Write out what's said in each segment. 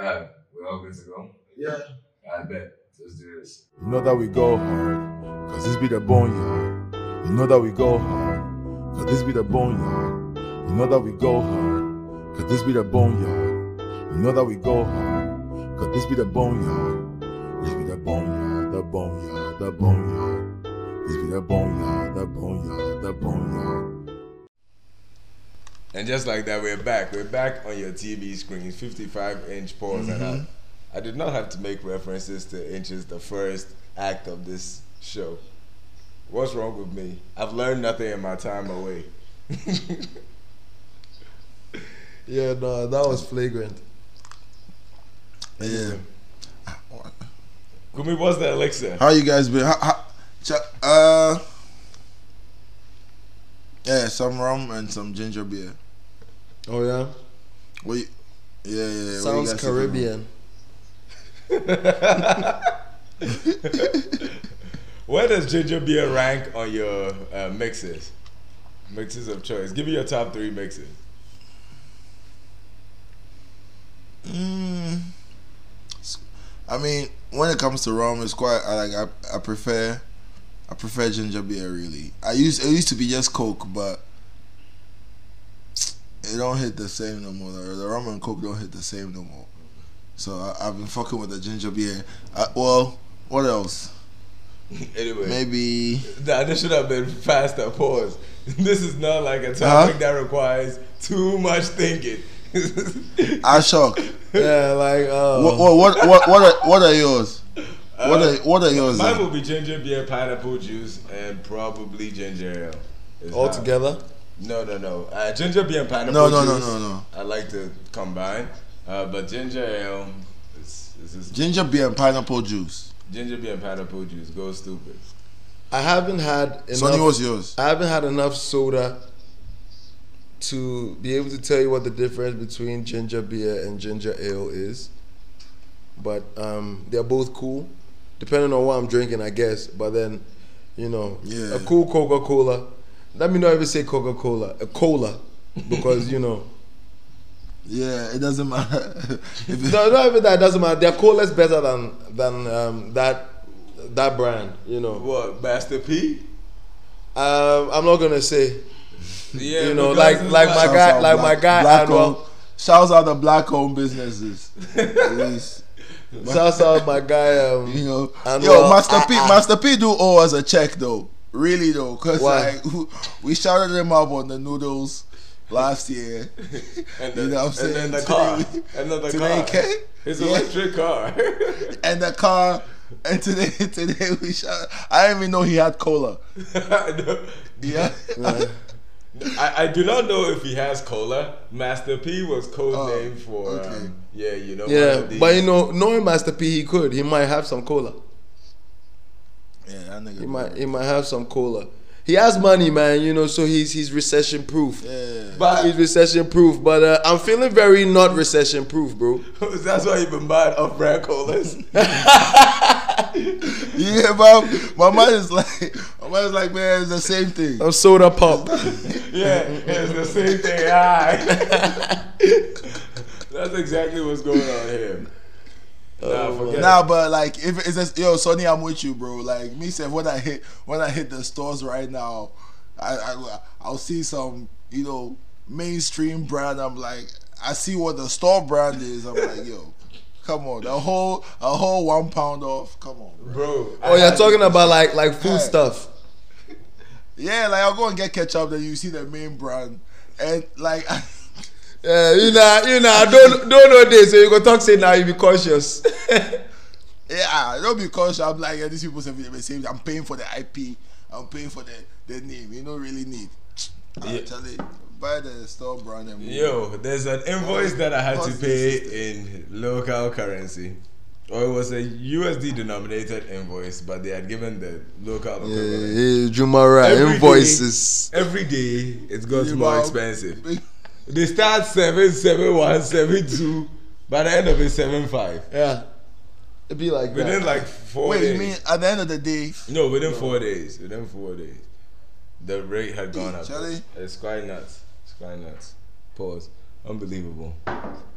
Uh, we're all good to go. Yeah. I bet. Let's do this. You know that we go hard, cause this be the boneyard. You know that we go hard, cause this be the boneyard. You know that we go hard, cause this be the boneyard. You know that we go hard, cause this be the boneyard. This be the boneyard, the boneyard, the boneyard. This be the boneyard, the boneyard, the boneyard. And just like that, we're back. We're back on your TV screen, 55 inch pause. And I, I did not have to make references to inches the first act of this show. What's wrong with me? I've learned nothing in my time away. Yeah, no, that was flagrant. Yeah. Kumi, what's the elixir? How you guys been? How, how, ch- uh, yeah, some rum and some ginger beer. Oh yeah, What? You, yeah, yeah. yeah. What sounds you guys thinking? Caribbean. Where does ginger beer rank on your uh, mixes? Mixes of choice. Give me your top three mixes. Mm, I mean, when it comes to rum, it's quite. I like. I, I prefer. I prefer ginger beer. Really, I used. It used to be just Coke, but it don't hit the same no more. The, the rum and Coke don't hit the same no more. So I, I've been fucking with the ginger beer. I, well, what else? Anyway, Maybe. Nah, this should have been faster. Pause. This is not like a topic Huh? that requires too much thinking. I shock. yeah, like uh, What what what what what are, what are yours? What are what are yours? Mine will be ginger beer, pineapple juice, and probably ginger ale. All together. No, no, no. Uh, ginger beer and pineapple juice. No, no, no, no, no. I like to combine, uh, but ginger ale is, is just Ginger beer and pineapple juice. ginger beer and pineapple juice. Go stupid. I haven't had enough. Sonny, what's yours? I haven't had enough soda to be able to tell you what the difference between ginger beer and ginger ale is. But um, they're both cool, depending on what I'm drinking, I guess. But then, you know, Yeah. a cool Coca Cola. Let me not even say Coca Cola, a cola, because you know. Yeah, it doesn't matter. No, not even that. It doesn't matter. Their cola is better than than um, that that brand. You know. What, Master P? Um, I'm not gonna say. Yeah, You know, like- like my guy- like my guy black owned- Shouts out the black owned businesses. At least. Shouts out my guy. Um, You know, Anwar. yo, Master Ah, P, ah. Master P do owe us a check though. Really though, cause Why? like we shouted him up on the noodles last year. And, the, You know what I'm and saying? then the car. and then the today car. came. His Yeah. electric car. and the car. And today, today we shot. I didn't even know he had cola. Yeah. I, I do not know if he has cola. Master P was code Oh, name for okay. um, yeah, you know. yeah, but you know, knowing Master P, he could. He might have some cola. yeah, that nigga. He might. He might have some cola. He has money, man. You know, so he's he's recession proof. Yeah. But He's recession proof, but uh, I'm feeling very not recession proof, bro. that's why you've been buying off-brand colas. Yeah, bro. My mind is like, my mind is like, man, it's the same thing. I'm soda pop. yeah, it's the same thing. Aye. that's exactly what's going on here. Nah, oh, forget Nah, but like, if it's just, yo, Sonny, I'm with you, bro. Like me, said when I hit when I hit the stores right now, I, I I'll see some, you know, mainstream brand. I'm like, I see what the store brand is. I'm like, yo, come on, a whole a whole one pound off. Come on, bro. bro. Oh, you're talking about like like food Hey. stuff. Yeah, like I'll go and get ketchup, then you see the main brand, and like. Yeah, you know, you know, I don't don't know this. So you go talk say now you be cautious. Yeah, don't be cautious. I'm like, yeah, these people say the same. I'm paying for the IP. I'm paying for the, the name. You don't really need. Yeah. I tell you, buy the store brand and move. Yo, there's an invoice that I had to pay in local currency. Or it was a USD denominated invoice, but they had given the local equivalent. yeah, Jumara Every invoices. Every day it got Yeah, more expensive. They start seven, seven one, seven two. By the end of it, seven five. Yeah, it'd be like Within that. like four Wait, days. you mean at the end of the day? no, within four days. Within four days, the rate had gone up. Charlie? It's quite nuts. It's quite. Pause. Unbelievable.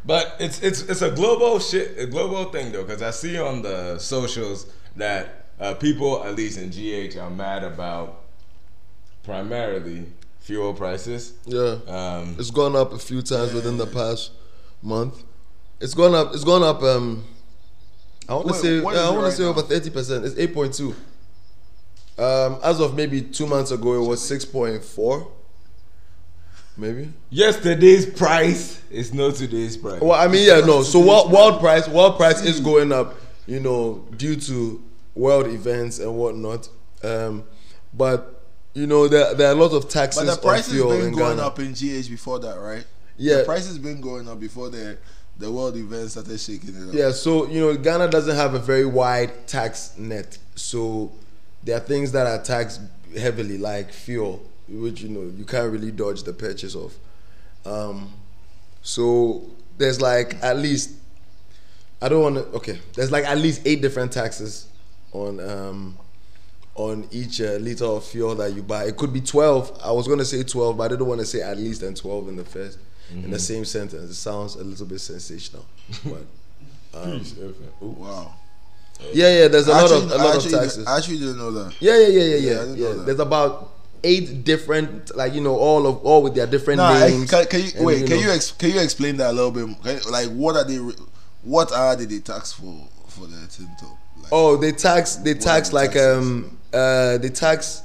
But it's it's it's a global shit, a global thing though, because I see on the socials that uh, people, at least in GH, are mad about primarily fuel prices. Yeah. Um, It's gone up a few times within the past month. It's gone up. It's gone up. Um, I want to say. yeah, I want right to say now? over thirty percent. It's eight point two. Um, as of maybe two months ago, it was six point four. Maybe. yesterday's price is not today's price. Well, I mean, yeah, no. So world, world price, world price is going up. You know, due to world events and whatnot. Um, but you know, there there are a lot of taxes But the price has been going Ghana. up in GH before that, right? Yeah. The price has been going up before the the world events started shaking it up. Yeah, so you know, Ghana doesn't have a very wide tax net, so there are things that are taxed heavily, like fuel, which you know you can't really dodge the purchase of. Um, so there's like at least I don't want to. Okay, there's like at least eight different taxes on um, on each uh, liter of fuel that you buy. It could be twelve. I was gonna say twelve, but I didn't want to say at least and twelve in the 1st in the same sentence. It sounds a little bit sensational, but. Um, Wow. yeah, yeah. There's a lot Actually- of a lot of actually- taxes. I actually didn't know that. Yeah, yeah, yeah, yeah, Yeah, I yeah. didn't yeah. know that. There's about eight different, like you know, all of all with their different Nah, I- names. can, can you and, wait? you can know- you ex, can you explain that a little bit? Can you- like, what are they? What are they, they tax for for the Tinto? Like, Oh, they tax. They tax are the like taxes? um uh they tax.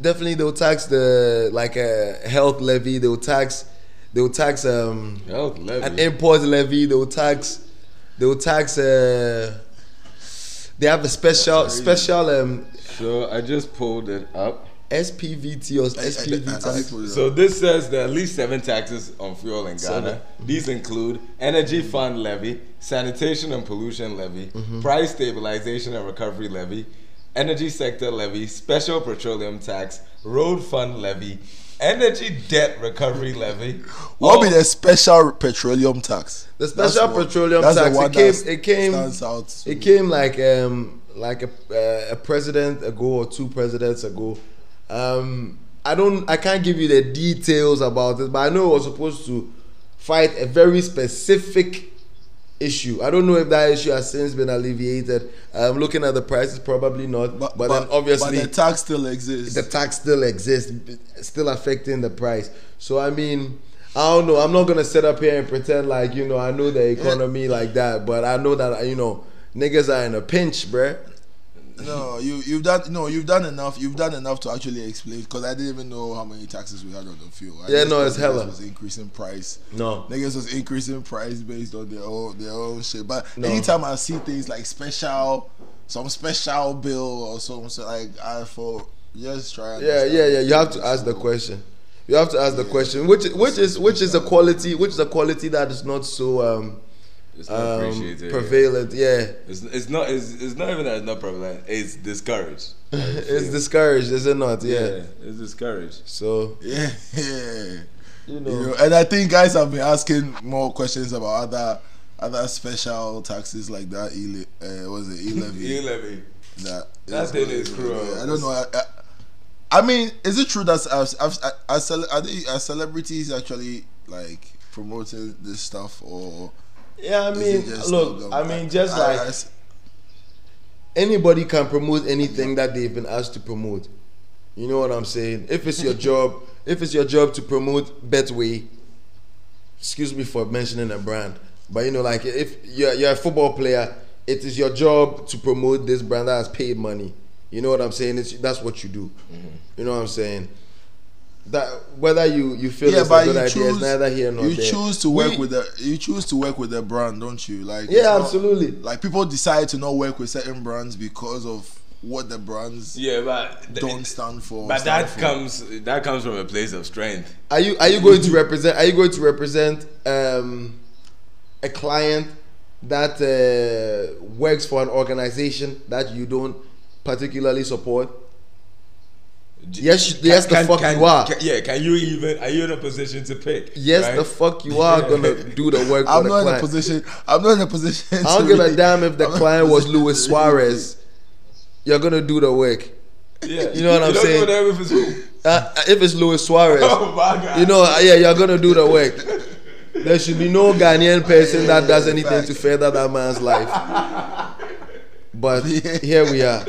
Definitely, they'll tax the like a health levy. They'll tax. They'll tax um Health levy. an import levy. They'll tax. They'll tax. Uh, they have a special special um so I just pulled it up. SPVT or I- I- SPV I- I tax. told you that. So this says there are at least seven taxes on fuel in Ghana. Seven. These include energy fund levy, sanitation and pollution levy, Mm-hmm. price stabilization and recovery levy, energy sector levy, special petroleum tax, road fund levy, energy debt recovery levy. what all- be the special petroleum tax? The special That's what- petroleum that's the tax. one It came. that It came. stands out. It came like um like a uh, a president ago or two presidents ago. Um, I don't. I can't give you the details about it, but I know it was supposed to fight a very specific issue. I don't know if that issue has since been alleviated. I'm um, looking at the prices, probably not. But, then obviously but the tax still exists. the tax still exists, still affecting the price. So I mean, I don't know. I'm not gonna sit up here and pretend like you know I know the economy like that, but I know that you know niggas are in a pinch, bruh. no, you you've done no, you've done enough. You've done enough to actually explain because I didn't even know how many taxes we had on the fuel. I Yeah, no, it's niggas hella. Was increasing price. No, Niggas was increasing price based on their own their own shit. But No. anytime I see things like special, some special bill or something like I for just try. yeah, yeah, yeah. You have to ask the question. You have to ask the question, which which is which is a quality, which is a quality that is not so um, It's not um appreciated. prevalent. Yeah, It's, it's not. It's, it's not even that it's not prevalent. It's discouraged. It's discouraged, is it not? Yeah. yeah, it's discouraged. So yeah, yeah. you know, You know, and I think guys have been asking more questions about other other special taxes like that. E uh, was it e levy? E levy. that That thing is cruel. I don't know. I, I, I mean, is it true that as, as, as, cele- are, they, are celebrities actually like promoting this stuff or? Yeah. I mean, look? I mean, just I- like. I anybody can promote anything that they've been asked to promote. You know what I'm saying? If it's your job, if it's your job to promote Betway, excuse me for mentioning a brand, but you know, like if you're, you're a football player, it is your job to promote this brand that has paid money. You know what I'm saying? It's that's what you do. You know what I'm saying? That whether you you feel yeah, it's a but good you idea, choose it's neither here nor you there. choose to work We- with the you choose to work with the brand, don't you? Like it's yeah, not- absolutely. Like people decide to not work with certain brands because of what the brands Yeah, but don't stand for. But stand that for. comes that comes from a place of strength. Are you are you going to represent? Are you going to represent um, a client that uh, works for an organization that you don't particularly support? Yes, yes, the fuck you are. can- yeah, can you even are you in a position to pick? Yes, right? the fuck you are gonna do the work I'm the not in a position. I'm not in a position. I don't to give a damn if the I'm not in a client was Luis Suarez. You're gonna do the work. Yeah, You know what I'm don't saying? Know if it's who. Uh, if it's Luis Suarez, Oh my god. you know, uh, yeah, you're gonna do the work. There should be no Ghanaian person that does anything fact. to further that man's life. But here we are.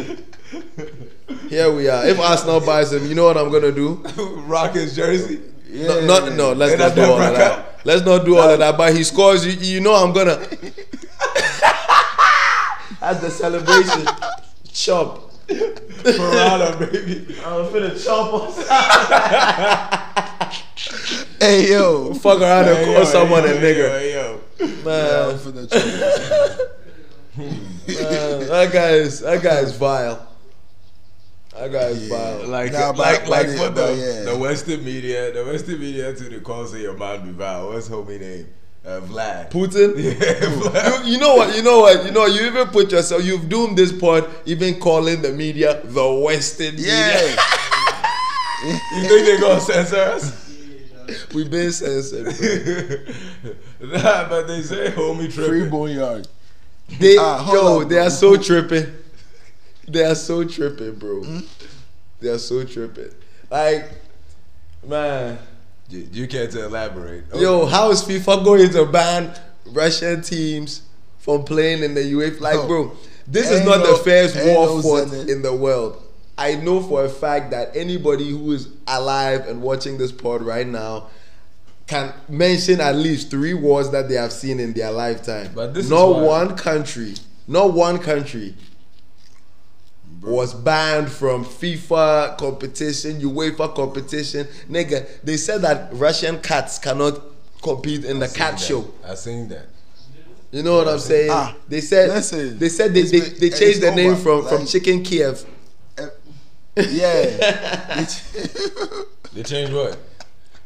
Here we are. If Arsenal buys him, you know what I'm gonna do? Rock his jersey. No, not, no, let's And not do all of that. Let's not do all of that. But he scores, you, you know I'm gonna. That's the celebration. Chop. Piranha, baby. I'm finna chop Hey yo, Fuck around and Hey, call yo, someone hey, a nigga. hey, yo. Man, I'm finna trouble. man, that guy is that guy is vile. That guy is vile. Like, Nah, but- like, like for the, yeah. the Western media, the Western media to the call say your man be vile. What's homie name? Uh, Vlad. Putin. Yeah, Vlad. You, you know what? You know what? You know you even put yourself. You've doomed this pod. Even calling the media the Western media. Yeah, You think they gonna censor us? We've been censored. nah, but they say homie free tripping. boneyard. They hold yo, on, they are so tripping. They are so tripping, bro. Hmm? They are so tripping. Like, man, You, you care to elaborate? yo, how is FIFA going to ban Russian teams from playing in the UEFA? Like, No. bro, this is not no- the first war no fought in the world. I know for a fact that anybody who is alive and watching this pod right now can mention at least three wars that they have seen in their lifetime. But this is not one country, not one country was banned from FIFA competition, UEFA competition. Nigga, they said that Russian cats cannot compete in the cat show. I seen that. You know what I'm saying? Ah, they said listen, they said they, they, they changed the name over, from, from Chicken Kiev. Yeah, They changed what?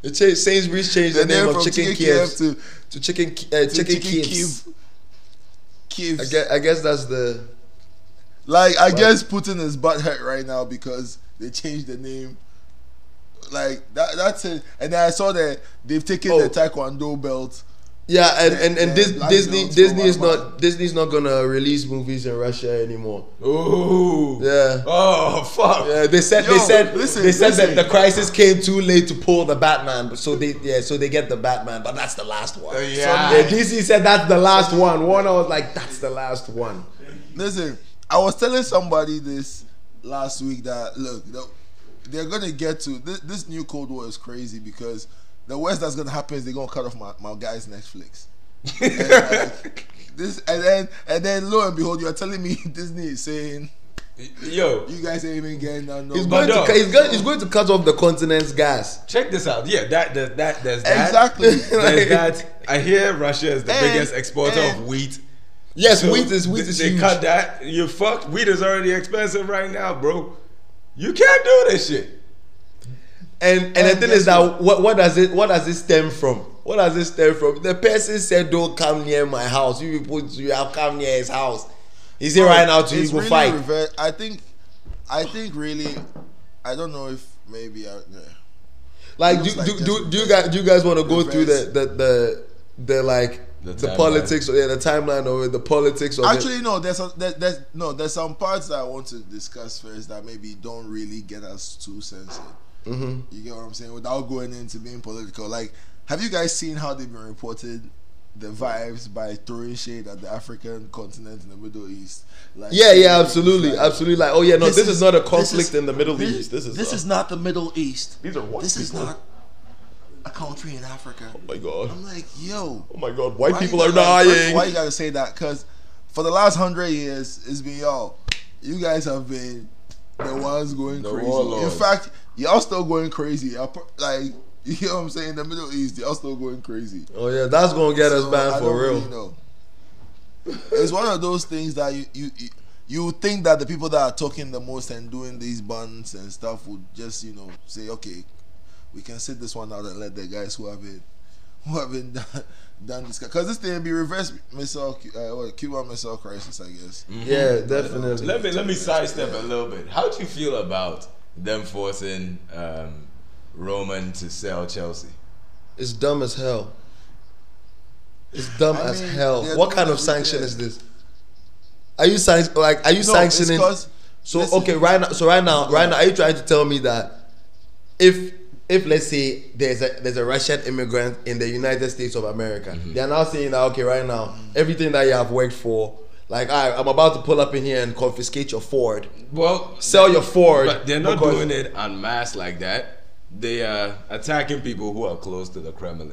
They changed Sainsbury's changed the, the name, name of from Chicken, Chicken Kiev Kiev to to Chicken uh, to Chicken, Chicken Kiev. I guess, I guess that's the Like I guess Putin is butthurt right now because they changed the name. Like that that's it. And then I saw that they've taken Oh. the Taekwondo belt. yeah, and and, and Yeah, Dis- Disney Disney is one not Disney's not gonna release movies in Russia anymore. Ooh. Yeah. Oh fuck. Yeah, they said they said listen, they said listen. that the crisis came too late to pull the Batman, but so they yeah, so they get the Batman, but that's the last one. Uh, yeah. yeah. DC said that's the last one. Warner was like, that's the last one. Listen, I was telling somebody this last week that look, they're gonna get to this, this new Cold War is crazy because the worst that's gonna happen is they're gonna cut off my, my guy's Netflix. and, like, this and then and then lo and behold, you're telling me Disney is saying Yo, you guys ain't even getting that no. He's But going to he's going, he's going to cut off the continent's gas. check this out. Yeah, that that, that there's that. Exactly. There's that. I hear Russia is the And- biggest exporter and- of wheat. Yes, So wheat is wheat is they huge. cut that. You fucked. Wheat is already expensive right now, bro. You can't do this shit. And and, the thing is that what what does it what does it stem from? What does it stem from? The person said, "Don't come near my house." You people, you have come near his house. He's here right now to It's really fight. rever- I think, I think really, I don't know if maybe I. Yeah. Like, do, like do, do, do you guys do you guys want to go through the the the, the like The the, politics? Yeah, the timeline of it, the politics of it. Actually, no. There's a, there, there's no. There's some parts that I want to discuss first that maybe don't really get us too censored. Mhm. You get what I'm saying? Without going into being political, like, have you guys seen how they've been reported? The vibes by throwing shade at the African continent in the Middle East. Like, Yeah, yeah, absolutely, like, absolutely. Like, oh yeah, no, this, is, not a conflict is- in the Middle this East. This is this uh, is not the Middle East. These are white This is not a country in Africa. Oh my god! I'm like, yo, Oh my god! White people are gotta- dying. Why you gotta say that? Because for the last hundred years, it's been y'all. You guys have been the ones going The crazy. warlords. In fact, y'all still going crazy. Like you know what I'm saying? The Middle East, y'all still going crazy. Oh yeah, that's gonna get us So, banned I for real. really know. It's one of those things that you you. you think that the people that are talking the most and doing these bans and stuff would just, you know, say, okay, we can sit this one out and let the guys who have it, who have been done, done this, because this thing be reverse missile, uh, what, Cuban missile crisis, I guess. Yeah, definitely. Let me let me sidestep a little bit. How do you feel about them forcing um, Roman to sell Chelsea? It's dumb as hell. It's dumb I as mean, hell. What kind of sanction is this? Are you san- like are you No, it's sanctioning? 'cause- So listen. okay, right now, so right now, right now, are you trying to tell me that if if let's say there's a there's a Russian immigrant in the United States of America, Mm-hmm. they are now saying that okay, right now everything that you have worked for, like I, I'm about to pull up in here and confiscate your Ford, Well, sell your Ford. but they're not because- doing it en masse like that. They are attacking people who are close to the Kremlin.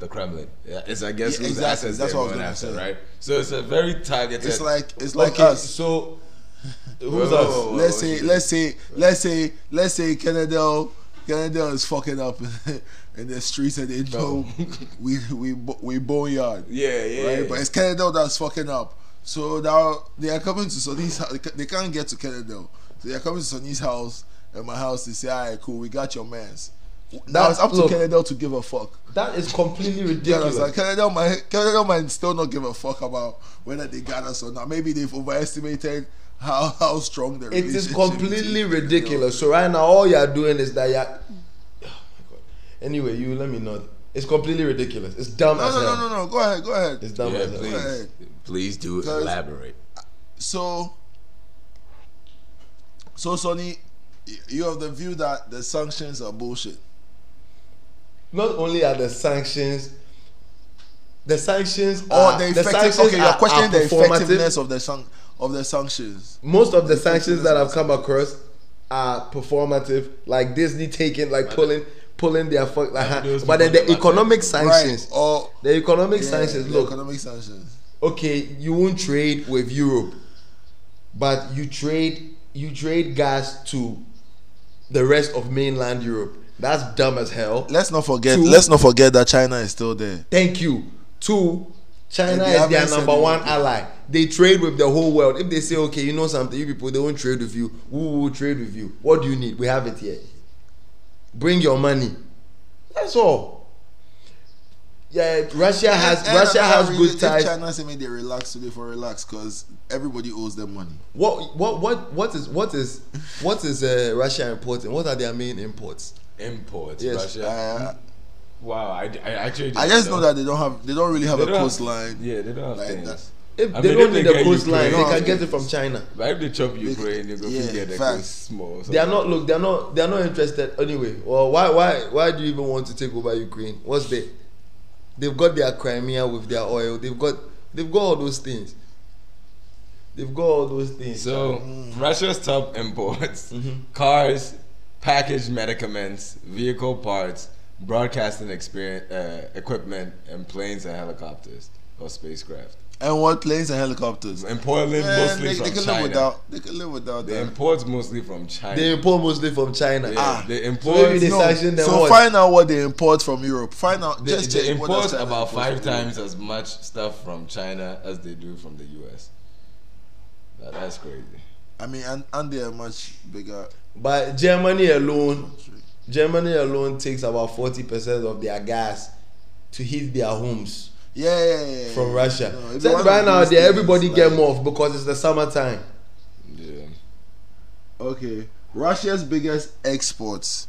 The Kremlin. Yeah, it's I guess Yeah, whose exactly. assets That's they're what I was going gonna after, say. right? So it's a very targeted. It's like it's like okay, us. so who's Whoa, us? whoa, whoa. let's what say, you let's say, let's say, let's say, Kennedale, Kennedale is fucking up in the streets, and they know we we we boneyard, yeah, yeah. right? But it's Canada that's fucking up. So now they are coming to Sonny's house. They can't get to Canada. so they are coming to Sonny's house and my house to say, "All right, cool, we got your man's." Now it's up to Canada to give a fuck. That is completely ridiculous. Kennedale might, Kennedale might still not give a fuck about whether they got us or not. Maybe they've overestimated how how strong the It is completely between Kennedale ridiculous. So right now, all you are doing is that you. are Oh. Anyway, you let me know. It's completely ridiculous. It's dumb No, as no, hell. no, no, no. Go ahead, go ahead. It's dumb yeah, as please, ahead. please do 'Cause- elaborate. So, so Sonny, you have the view that the sanctions are bullshit. Not only are the sanctions, the sanctions Or are the the sanctions Okay, you're are- questioning are the effectiveness of the san- of the sanctions. Most of the sanctions that I've come across are performative, like Disney taking, like pulling, pulling their fuck. Like, Like but then the that- economic sanctions, Right. Or the economic yeah, sanctions. the Look, economic sanctions. okay, you won't trade with Europe, but you trade you trade gas to the rest of mainland Europe. That's dumb as hell. Let's not forget. Two- Let's not forget that China is still there. Thank you. Two, China is haven't their number one anything. ally. They trade with the whole world. If they say, okay, you know something, you people they won't trade with you, we will trade with you. What do you need? We have it here. Bring your money. That's all. Yeah, Russia has And- Russia and has really, good ties. If China say they relax today for relax, because everybody owes them money. What what what what is what is what is uh, Russia importing? What are their main imports? Imports, Yes, Russia. Uh, wow, I, I actually. I just know that they don't have. They don't really have They a don't have- coastline. Yeah, they don't have like things. that. If I they mean, don't if need a get coastline, they can get it from China. But if they chop Ukraine, they go yeah, get the facts. coast small. They are not look. They are not. They are not interested anyway. Well, why why why do you even want to take over Ukraine? What's the? They've got their Crimea with their oil. They've got they've got all those things. They've got all those things. So Russia's top imports: cars, packaged medicaments, vehicle parts, broadcasting experience, uh, equipment, and planes and helicopters or spacecraft. And what planes and helicopters? Importing Man, mostly they, from they can China. live without. They can live without They that. import mostly from China. they import mostly from China. Yeah, Ah. they So import. maybe they No, sanction them. so what? find out what they import from Europe. Find out. they, just they check import does about five times as much stuff from China as they do from the U.S. Now, that's crazy. I mean, and, and they're much bigger. But Germany alone, Germany alone takes about forty percent of their gas to heat their homes Yeah, yeah, yeah. from Russia. No, so right now, there everybody get like- more because it's the summertime. Yeah. Okay, Russia's biggest exports,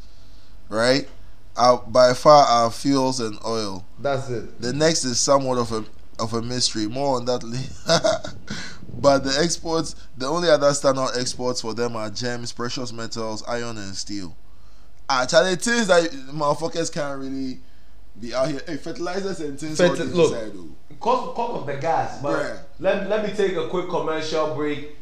right, are by far are fuels and oil. That's it. The next is somewhat of a of a mystery. More on that later. but the exports, the only other standout exports for them are gems, precious metals, iron, and steel. Actually, things that motherfuckers can't really be out here. Hey, fertilizers and things. Ferti- all they look. decide, though. Cause, cause of the gas, but Bruh. let, let me take a quick commercial break.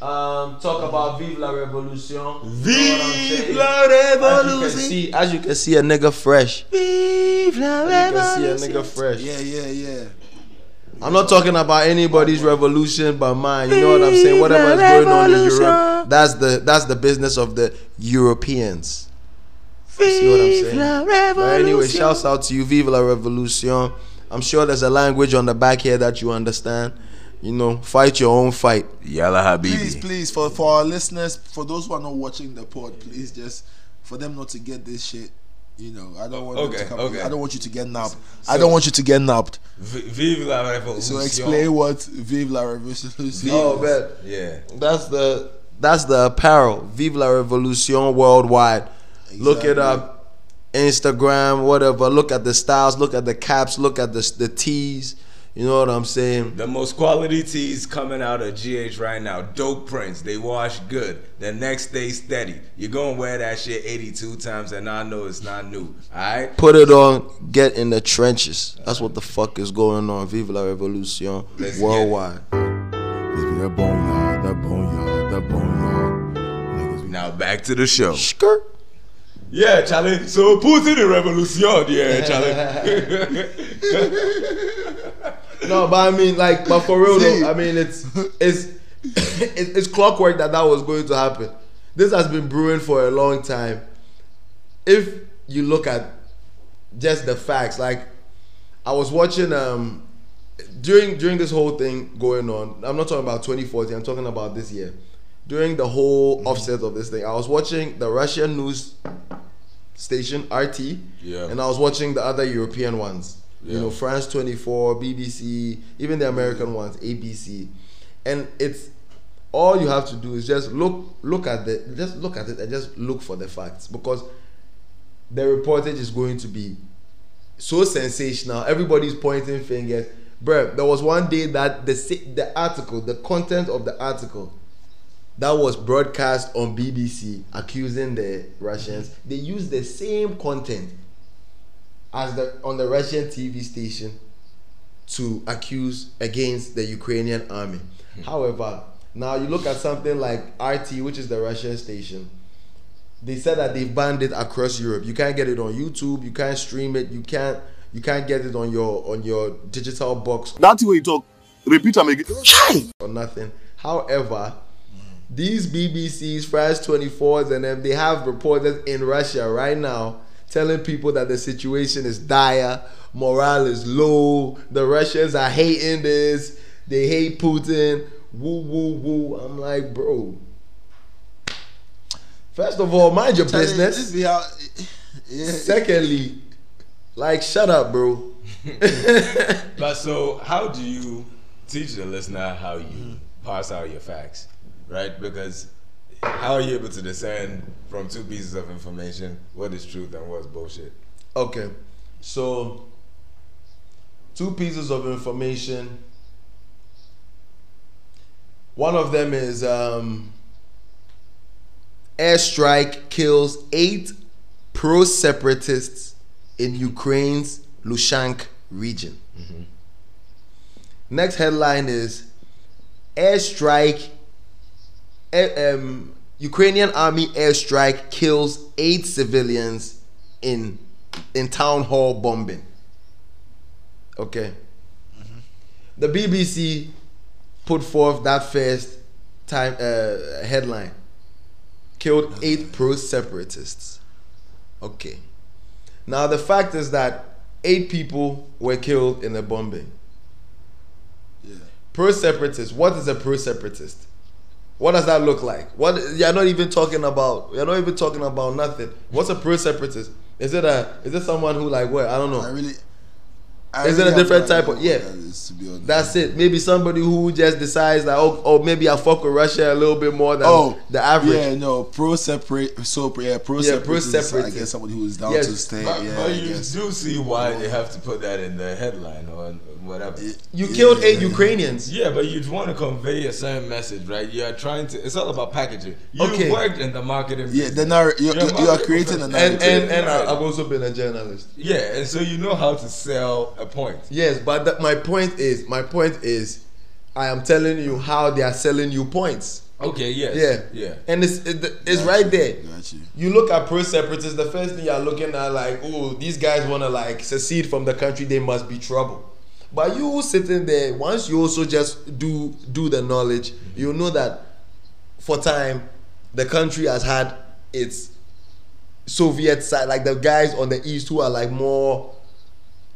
Um, talk about Vive la Revolution. Vive la Revolution. As you can see, as you can see, a nigga fresh. Vive la Revolution. As you can see, a nigga fresh. Yeah, yeah, yeah. I'm not talking about anybody's revolution, but mine. You know what I'm saying? Whatever is going on in Europe, that's the that's the business of the Europeans. You see what I'm saying? But anyway, shouts out to you, Vive la Revolution. I'm sure there's a language on the back here that you understand. You know, fight your own fight. Yalla Habibi. please, please, for for our listeners, for those who are not watching the pod, please just for them not to get this shit. You know, I don't want them Okay, to come. okay. I don't want you to get nabbed. I don't want you to get nabbed. V- Vive la revolution. So explain what Vive la Revolution is. Oh man, Yeah. that's the that's the apparel. Vive la Revolution worldwide. Look it Exactly. up. Instagram, whatever. Look at the styles. Look at the caps. Look at the the tees. You know what I'm saying? The most quality tees coming out of GH right now, dope prints. They wash good. The next day steady. You're gonna wear that shit 82 times, and I know it's not new. All right. Put it on, get in the trenches. That's what the fuck is going on. Vive la revolution Let's get it. worldwide. Now back to the show. Skirt. Yeah, challenge. So Putin the revolution, yeah, challenge. No, but I mean, like, but for real See. though, I mean, it's it's it's, it's clockwork that that was going to happen. This has been brewing for a long time. If you look at just the facts, like I was watching um during during this whole thing going on. I'm not talking about 2014. I'm talking about this year. During the whole offset of this thing, I was watching the Russian news station RT, Yeah. and I was watching the other European ones. You know, France 24, BBC, even the American ones, ABC, and it's all you have to do is just look look at the just look at it and just look for the facts because the reportage is going to be so sensational. Everybody's pointing fingers. Bruh, there was one day that the the article, the content of the article that was broadcast on BBC accusing the Russians, they used the same content as the on the Russian TV station to accuse against the Ukrainian army. Hmm. However, now you look at something like RT, which is the Russian station. They said that they've banned it across Europe. You can't get it on YouTube. You can't stream it. You can't. You can't get it on your on your digital box That's the way you talk. Repeat them again. Chai! or nothing. However, these BBCs, France 24s, and them, they have reporters in Russia right now telling people that the situation is dire, morale is low, the Russians are hating this, they hate Putin, woo woo woo. I'm like, bro. First of all, mind your business. This be how. Yeah. Secondly, like, shut up, bro. But so, how do you teach the listener how you mm-hmm. pass out your facts, right? Because how are you able to discern from two pieces of information what is truth and what's bullshit? Okay, so two pieces of information. One of them is um, airstrike kills eight pro separatists in Ukraine's Luhansk region. Next headline is airstrike. Um, Ukrainian army airstrike kills eight civilians in in town hall bombing. Okay. The BBC put forth that first time uh, headline. Killed eight pro separatists. Okay. Now the fact is that eight people were killed in the bombing. Yeah. Pro separatist. What is a pro separatist? What does that look like? What you're not even talking about. You're not even talking about nothing. What's a pro separatist? Is it a is it someone who like what? I don't know. I really. I Is it a different type of- yeah. what that is, to be. That's it. Maybe somebody who just decides that oh, oh maybe I fuck with Russia a little bit more than Oh, the average. Yeah, no, pro separate, so yeah, pro Yeah, pro separate. I separatist. guess somebody who is down Yes, to stay. But, yeah, but you do see why they have to put that in the headline or whatever. You Yeah. killed eight Ukrainians. Yeah, but you'd want to convey a certain message, right? You are trying to. It's all about packaging. You Okay. worked in the marketing. Yeah, business. the narr- you're, You're you're, you are marketing creating a professional. And and and I, Right. I've also been a journalist. Yeah, and so you know how to sell a point. Yes, but that, my point is my point is I am telling you how they are selling you points. Okay. Yes. Yeah, Yeah. and it's it, it's Got right you, there. got you. You look at pro separatists. The first thing you're looking at, like, oh, these guys want to like secede from the country. They must be trouble. But you sitting there, once you also just do do the knowledge, you know that for time, the country has had its Soviet side, like the guys on the east who are like more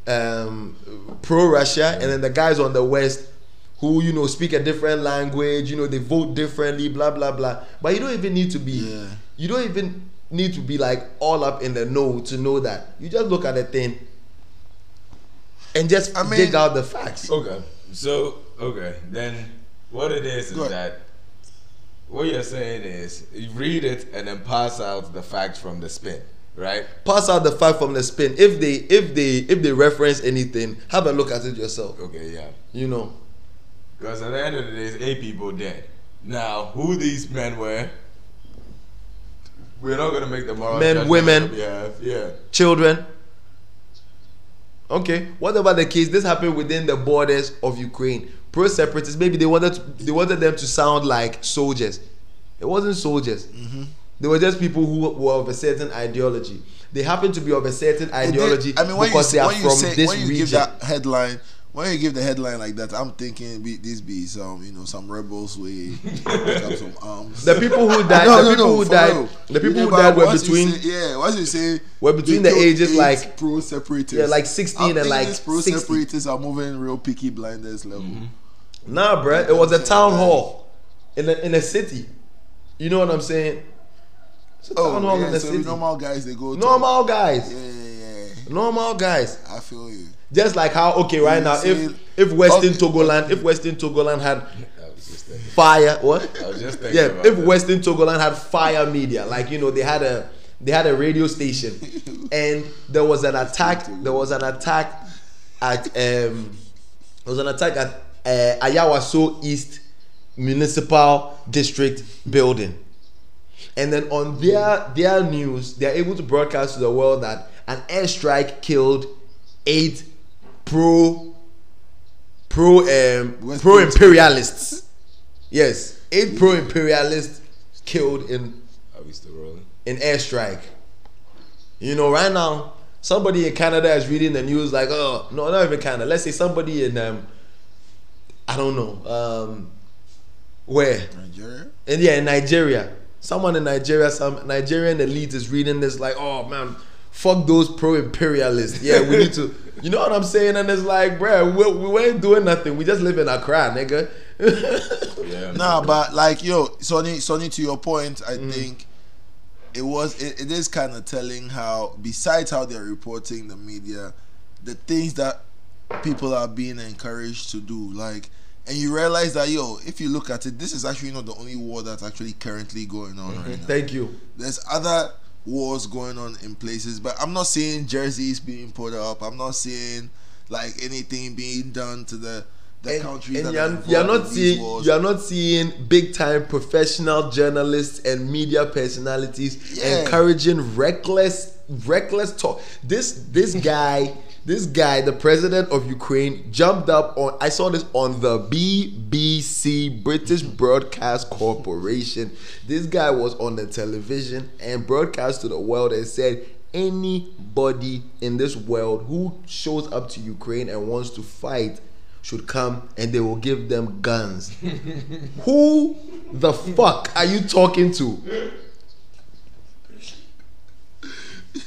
um, pro Russia, and then the guys on the west who you know speak a different language. You know they vote differently, blah blah blah. But you don't even need to be. Yeah. You don't even need to be like all up in the know to know that. You just look at the thing and just I mean- dig out the facts. Okay. So okay, then what it is is ahead. that what you're saying is you read it and then pass out the facts from the spin. right? Pass out the fact from the spin. If they if they if they reference anything, have a look at it yourself. Okay, yeah. You know. Because at the end of the day, it's eight people dead. Now, who these men were, we're not gonna make the moral Men, women. yeah. Yeah. children. Okay, whatever the case, this happened within the borders of Ukraine. Pro separatists, maybe they wanted to, they wanted them to sound like soldiers. It wasn't soldiers. Mm-hmm. They were just people who were of a certain ideology. They happen to be of a certain ideology I mean, when because you, they are when you from say, this when you region. give that headline, when you give the headline like that, I'm thinking be, this be some, you know, some rebels with some arms. the people who died, No, the no, people no, who died, real. the people who Yeah, died but were once you between say- yeah, once you say were between the ages like pro separatists, Yeah, like 16 I'm and thinking like these pro separatists are moving real Peaky Blinders level. Mm-hmm. Nah, bruh. It was a town hall in a, in a city. You know what I'm saying? It's a town Oh, hall yeah, in a so city. normal guys they go to- Normal guys. Yeah, yeah, yeah. Normal guys. I feel you. Just like how okay right now See, if if Western okay. Togoland if Western Togoland had I was just thinking. fire what? I was just Yeah, if that. Western Togoland had fire media, like you know, they had a they had a radio station, and there was an attack. There was an attack at um, there was an attack at uh, Ayawaso East Municipal District building, and then on their their news, they are able to broadcast to the world that an airstrike killed eight pro pro um, pro imperialists. Yes, eight pro imperialists killed in Are we still rolling? in airstrike. You know, right now, somebody in Canada is reading the news like, oh no, not even Canada. Let's say somebody in um, I don't know, um, where Nigeria. and yeah, in Nigeria, someone in Nigeria, some Nigerian elite is reading this like, oh man, fuck those pro-imperialists. Yeah, we need to, you know what I'm saying? And it's like, bruh, we, we ain't doing nothing. We just live in Accra, nigga. Yeah. Nah, but like yo, Sonny, Sonny, to your point, I Mm-hmm. think it was it, it is kind of telling how besides how they're reporting the media, the things that people are being encouraged to do, like. And you realize that yo, if you look at it, this is actually not the only war that's actually currently going on right now. Thank you. There's other wars going on in places, but I'm not seeing jerseys being put up. I'm not seeing like anything being done to the the And, countries and you're, you're not seeing wars. you're not seeing big time professional journalists and media personalities Yeah. encouraging reckless reckless talk. This this guy this guy the president of Ukraine jumped up on I saw this on the BBC British Broadcast Corporation. This guy was on the television and broadcast to the world and said anybody in this world who shows up to Ukraine and wants to fight should come and they will give them guns. Who the fuck are you talking to?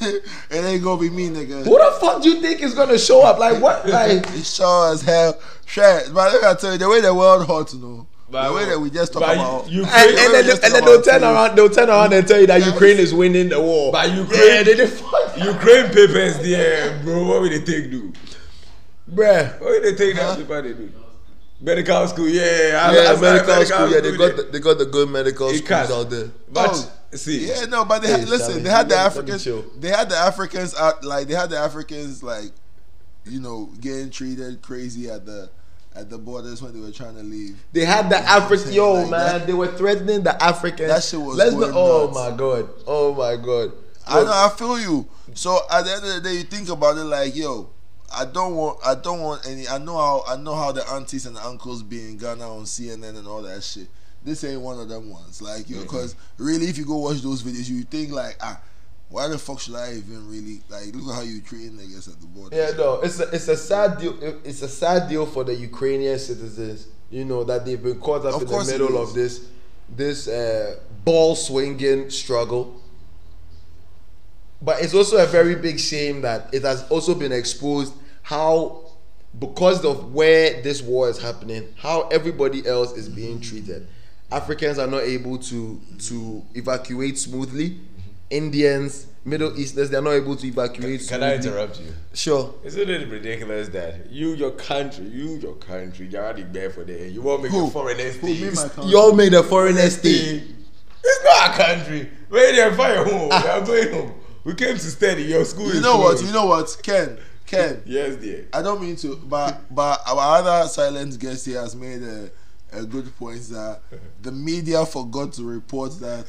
it ain't gonna be me, nigga. Who the fuck do you think is gonna show up? Like what? Like It's sure as hell. Sure, but look, I tell you, the way the world hot, you know, But- the way that we just talk about, you- and, and then, and then they'll about turn food. around. They'll turn around and tell you that Ukraine is winning the war. But yeah, Ukraine, they did fuck, Ukraine papers there, bro. What will they take do? bruh. What will they take that paper they do? Medical school, yeah. I, Yeah, I- I- medical school. Yeah, they got the, they got the good medical It schools can't. out there. But Oh, see, yeah, no, but they Hey, had, listen, Sammy, they had the let me- let me Africans, they had the Africans out, like they had the Africans, like, you know, getting treated crazy at the at the borders when they were trying to leave. They had the African. Yo, Like man, that- they were threatening the Africans. That shit was Let's going not. Oh nuts. my god. Oh my god. I know, I feel you. So at the end of the day, you think about it like, yo, I don't want, I don't want any. I know how, I know how the aunties and the uncles be in Ghana on CNN and all that shit. This ain't one of them ones, like, you, because really, if you go watch those videos, you think like, ah, why the fuck should I even really like? Look at how you treating niggas at the border. Yeah, no, it's a, it's a sad deal. It's a sad deal for the Ukrainian citizens. You know that they've been caught up Of in the middle of this this uh, ball swinging struggle. But it's also a very big shame that it has also been exposed how, because of where this war is happening, how everybody else is being treated. Africans are not able to to evacuate smoothly. Indians, Middle Easterners, they are not able to evacuate. can smoothly. I interrupt you? Sure. Isn't it ridiculous that you, your country, you, your country, you're already there for the you won't make Who? a foreigners Who, me, stay. my country? Y'all made a foreigner stay. It's not a country. Where they fire home? They are going home. We came to study. Your school. You is know what? You know what? Ken, Ken. Yes, dear. I don't mean to, but but our other silent guest here has made a, a good point that the media forgot to report that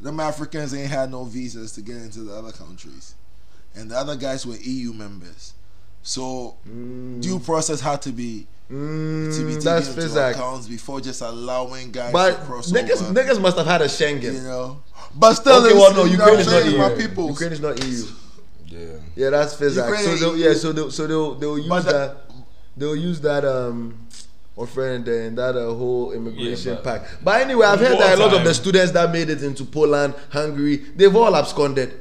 them Africans ain't had no visas to get into the other countries, and the other guys were EU members, so due process had to be to be Mm, taken that's into Fizak. account before just allowing guys But to cross niggas, over. niggas must have had a Schengen. you know, but still, okay, well, listen, no, you know Ukraine what is I'm not saying, EU. my peoples. Ukraine is not EU. Yeah. Yeah, that's Fizak. Ukraine So they'll, yeah, so they'll, so they'll they'll use But the- that they'll use that um or friend and that uh, whole immigration Yeah, but- pack. But anyway, I've heard that a lot of the students that made it into Poland, Hungary, they've all absconded.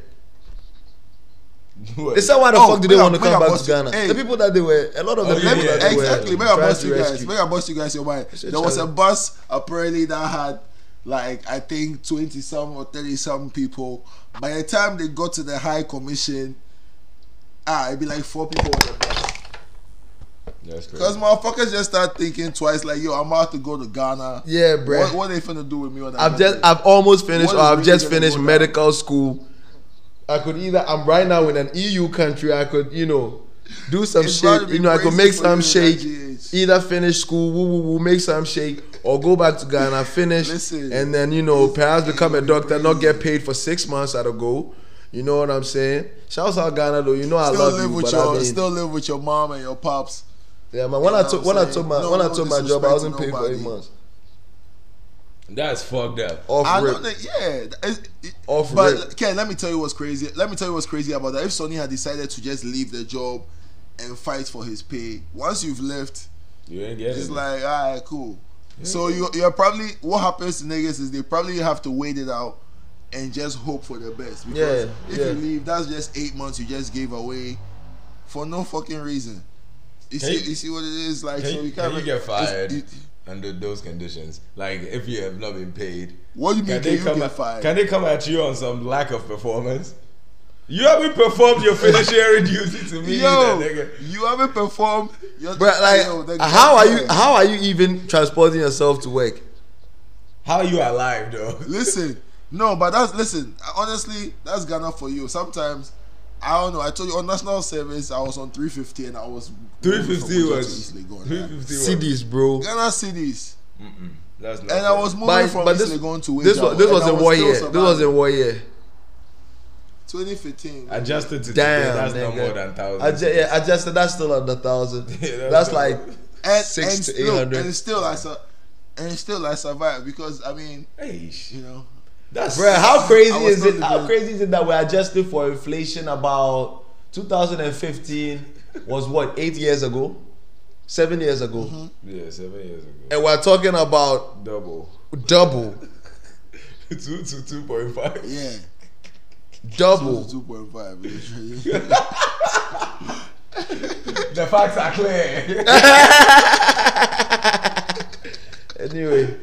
They said, why the Oh, fuck do they want to come back to Ghana? hey. The people that they were, a lot of the Oh, people yeah, Let me, yeah, that they exactly. were Make I trying bust you guys. rescue. Make I bust you guys your mind. It's a There was a bus apparently that had like I think twenty some or thirty some people. By the time they got to the High Commission, ah, it'd be like four people on the bus. That's crazy. Because motherfuckers just start thinking twice. Like, yo, I'm about to go to Ghana. Yeah, bro. What, what they finna do with me on that? I've just? I've almost finished or I've really just finished go down? medical school. I could either I'm right now in an EU country, I could, you know, do some It's shake, you know, I could make some you shake, either finish school, woo woo woo, make some shake, or go back to Ghana, finish, Listen, and then you know, it's perhaps become a really doctor, not get paid for six months at a go. You know what I'm saying? Shouts out Ghana though, you know I still love live you, with but your I mean, still live with your mom and your pops. Yeah, man. When you I know took when I'm took my No- when I no took my job, I wasn't paid for eight months. That's fucked up. Off I rip. that, yeah. It's- it- Off but rip. Ken, let me tell you what's crazy. Let me tell you what's crazy about that. If Sonny had decided to just leave the job and fight for his pay, once you've left, You ain't getting it's it. like, alright, cool. So you you're probably what happens to niggas is they probably have to wait it out and just hope for the best. Because Yeah, if yeah. you leave, that's just eight months you just gave away for no fucking reason. You Can see, you- you, see what it is like. Can, so you, you can can't you get fired it- under those conditions? Like if you have not been paid, what do you mean? can Can, they you come? get At, fired? can they come at you on some lack of performance? You haven't performed your fiduciary duty to me, Yo, either, nigga. you haven't performed. Your, But like, yo, how are you? How are you even transporting yourself to work? How are you alive though? Listen, no, but that's listen. Honestly, that's Ghana for you. Sometimes I don't know. I told you on national service, I was on 350 and I was Three moving fifty from Ojo to was East Legon, three man. fifty bro. Ghana cedis, That's not. and I was moving But, from but East this, Legon to this was this was I in what year? This was surviving. in what year? 2015. adjusted to today. Damn, That's nigga. no more than thousand. I ju- yeah, adjusted. That's still under thousand. Yeah, that's that's like and, six and to still, 800. And still, I su- and still I survived because I mean, Hey, you know, that's Bruh, how crazy is it? How living- crazy is it that we're adjusted for inflation about 2015 was what eight years ago, seven years ago, Mm-hmm. Yeah, seven years ago. and we're talking about Double. double, two to two point five. yeah, double. 2.5. The facts are clear. Anyway,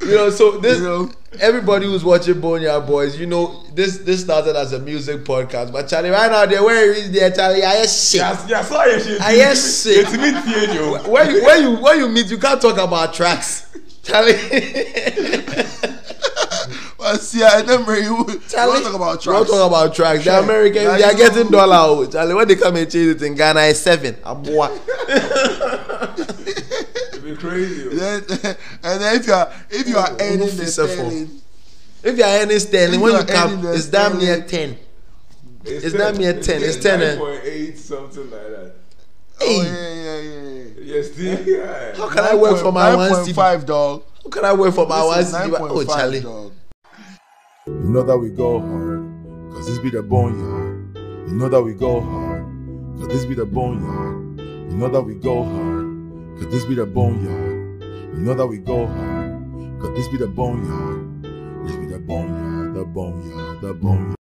you know, so this You know? everybody who's watching Boneyard Boys, you know, this this started as a music podcast, but Charlie, right now, there where he is there, Charlie, I just shit. Yes, yes, why you should. I yes shit. It's me, Theo. Where you where you where you meet, you can't talk about tracks, Charlie. But see, I never you, you want to Charlie, talk about we tracks. don't talk about tracks. The Sure. Americans, Now they are getting dollar. Charlie, when they come and change it in Ghana, it's seven. Abua. It'd be crazy. then, and then if you are if you are earning the sterling, If you are earning sterling, when you you come, it's damn near ten. It's not me at 10, it's 10, eh? 9.8, something like that. oh Hey. yeah, yeah, yeah. Yes, still. Yeah. How can I work for my one point cedi? five dog? How can I work for my one Listen, cedi? Oh, Charlie. dog. You know that we go hard, cause this be the boneyard. You know that we go hard, cause this be the boneyard. You know that we go hard, cause this be the boneyard. You know that we go hard, cause this be the boneyard. This be the boneyard, the boneyard, the boneyard.